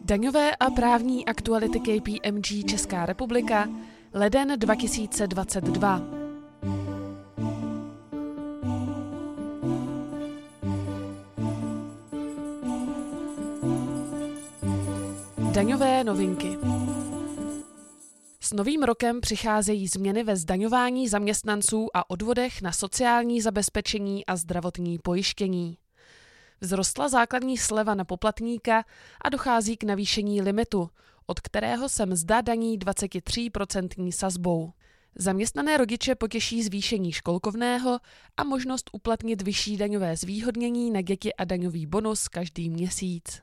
Daňové a právní aktuality KPMG Česká republika, leden 2022. Daňové novinky. S novým rokem přicházejí změny ve zdaňování zaměstnanců a odvodech na sociální zabezpečení a zdravotní pojištění. Vzrostla základní sleva na poplatníka a dochází k navýšení limitu, od kterého se mzda daní 23% sazbou. Zaměstnané rodiče potěší zvýšení školkovného a možnost uplatnit vyšší daňové zvýhodnění na děti a daňový bonus každý měsíc.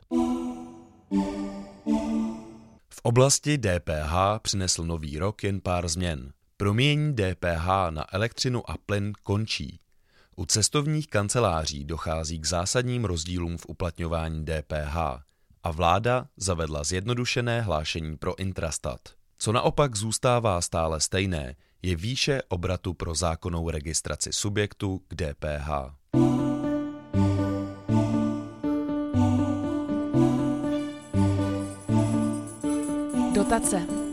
V oblasti DPH přinesl nový rok jen pár změn. Promění DPH na elektřinu a plyn končí. U cestovních kanceláří dochází k zásadním rozdílům v uplatňování DPH a vláda zavedla zjednodušené hlášení pro intrastat. Co naopak zůstává stále stejné, je výše obratu pro zákonnou registraci subjektu k DPH. Dotace.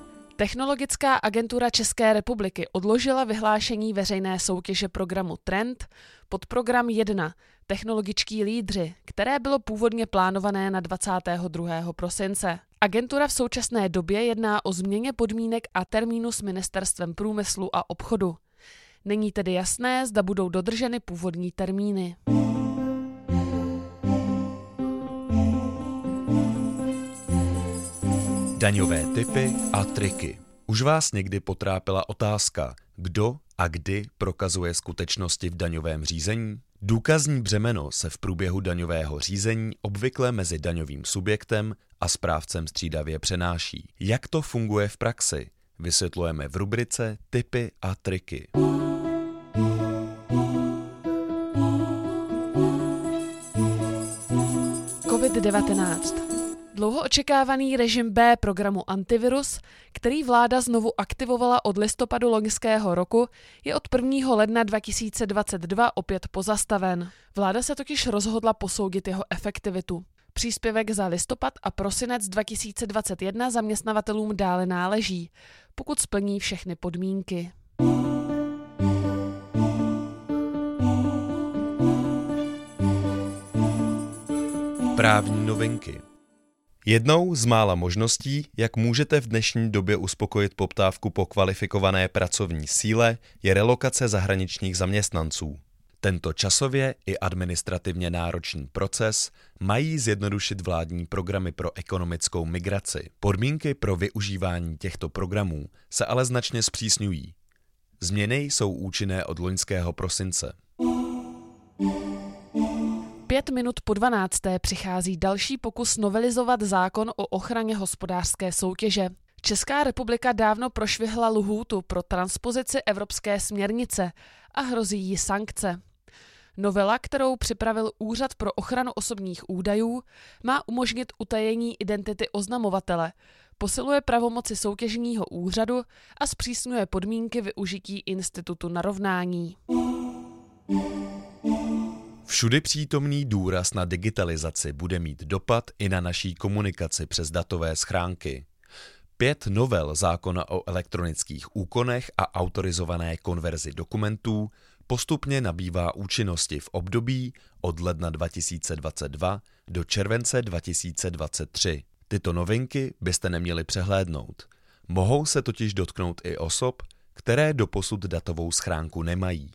Technologická agentura České republiky odložila vyhlášení veřejné soutěže programu Trend pod program 1 Technologičtí lídři, které bylo původně plánované na 22. prosince. Agentura v současné době jedná o změně podmínek a termínu s Ministerstvem průmyslu a obchodu. Není tedy jasné, zda budou dodrženy původní termíny. Daňové typy a triky. Už vás někdy potrápila otázka, kdo a kdy prokazuje skutečnosti v daňovém řízení? Důkazní břemeno se v průběhu daňového řízení obvykle mezi daňovým subjektem a správcem střídavě přenáší. Jak to funguje v praxi? Vysvětlujeme v rubrice Typy a triky. COVID-19 Dlouho očekávaný režim B programu Antivirus, který vláda znovu aktivovala od listopadu loňského roku, je od 1. ledna 2022 opět pozastaven. Vláda se totiž rozhodla posoudit jeho efektivitu. Příspěvek za listopad a prosinec 2021 zaměstnavatelům dále náleží, pokud splní všechny podmínky. Právní novinky. Jednou z mála možností, jak můžete v dnešní době uspokojit poptávku po kvalifikované pracovní síle, je relokace zahraničních zaměstnanců. Tento časově i administrativně náročný proces mají zjednodušit vládní programy pro ekonomickou migraci. Podmínky pro využívání těchto programů se ale značně zpřísňují. Změny jsou účinné od loňského prosince. Pět minut po 12. přichází další pokus novelizovat zákon o ochraně hospodářské soutěže. Česká republika dávno prošvihla lhůtu pro transpozici evropské směrnice a hrozí jí sankce. Novela, kterou připravil Úřad pro ochranu osobních údajů, má umožnit utajení identity oznamovatele, posiluje pravomoci soutěžního úřadu a zpřísňuje podmínky využití institutu narovnání. Všudy přítomný důraz na digitalizaci bude mít dopad i na naší komunikaci přes datové schránky. Pět novel zákona o elektronických úkonech a autorizované konverzi dokumentů postupně nabývá účinnosti v období od ledna 2022 do července 2023. Tyto novinky byste neměli přehlédnout. Mohou se totiž dotknout i osob, které doposud datovou schránku nemají.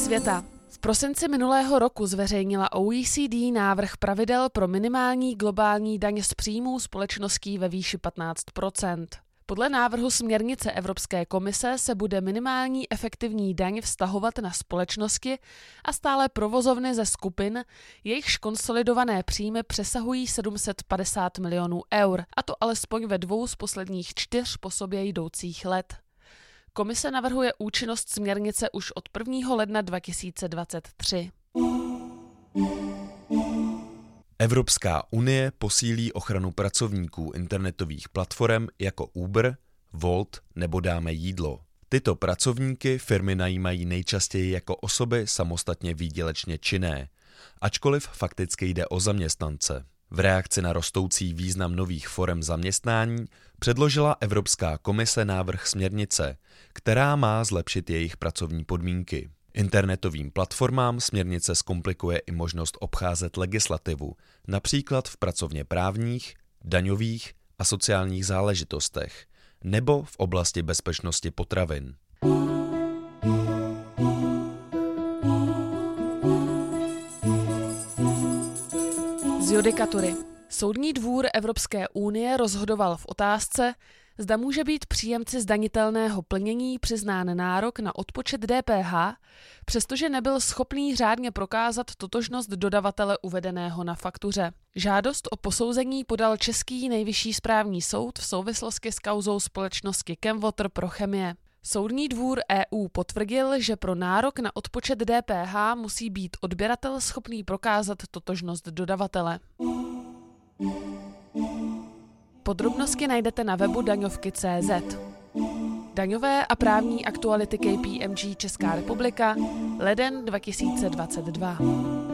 Světa. V prosinci minulého roku zveřejnila OECD návrh pravidel pro minimální globální daň z příjmů společností ve výši 15% podle návrhu směrnice Evropské komise se bude minimální efektivní daň vztahovat na společnosti a stále provozovny ze skupin, jejichž konsolidované příjmy přesahují 750 milionů eur, a to alespoň ve dvou z posledních čtyř po sobě jdoucích let. Komise navrhuje účinnost směrnice už od 1. ledna 2023. Evropská unie posílí ochranu pracovníků internetových platform jako Uber, Volt nebo Dáme jídlo. Tyto pracovníky firmy najímají nejčastěji jako osoby samostatně výdělečně činné, ačkoliv fakticky jde o zaměstnance. V reakci na rostoucí význam nových forem zaměstnání předložila Evropská komise návrh směrnice, která má zlepšit jejich pracovní podmínky. Internetovým platformám směrnice zkomplikuje i možnost obcházet legislativu, například v pracovně právních, daňových a sociálních záležitostech nebo v oblasti bezpečnosti potravin. Judikatury. Soudní dvůr Evropské unie rozhodoval v otázce, zda může být příjemci zdanitelného plnění přiznán nárok na odpočet DPH, přestože nebyl schopný řádně prokázat totožnost dodavatele uvedeného na faktuře. Žádost o posouzení podal Český nejvyšší správní soud v souvislosti s kauzou společnosti Chemwater pro chemie. Soudní dvůr EU potvrdil, že pro nárok na odpočet DPH musí být odběratel schopný prokázat totožnost dodavatele. Podrobnosti najdete na webu daňovky.cz. Daňové a právní aktuality KPMG Česká republika, leden 2022.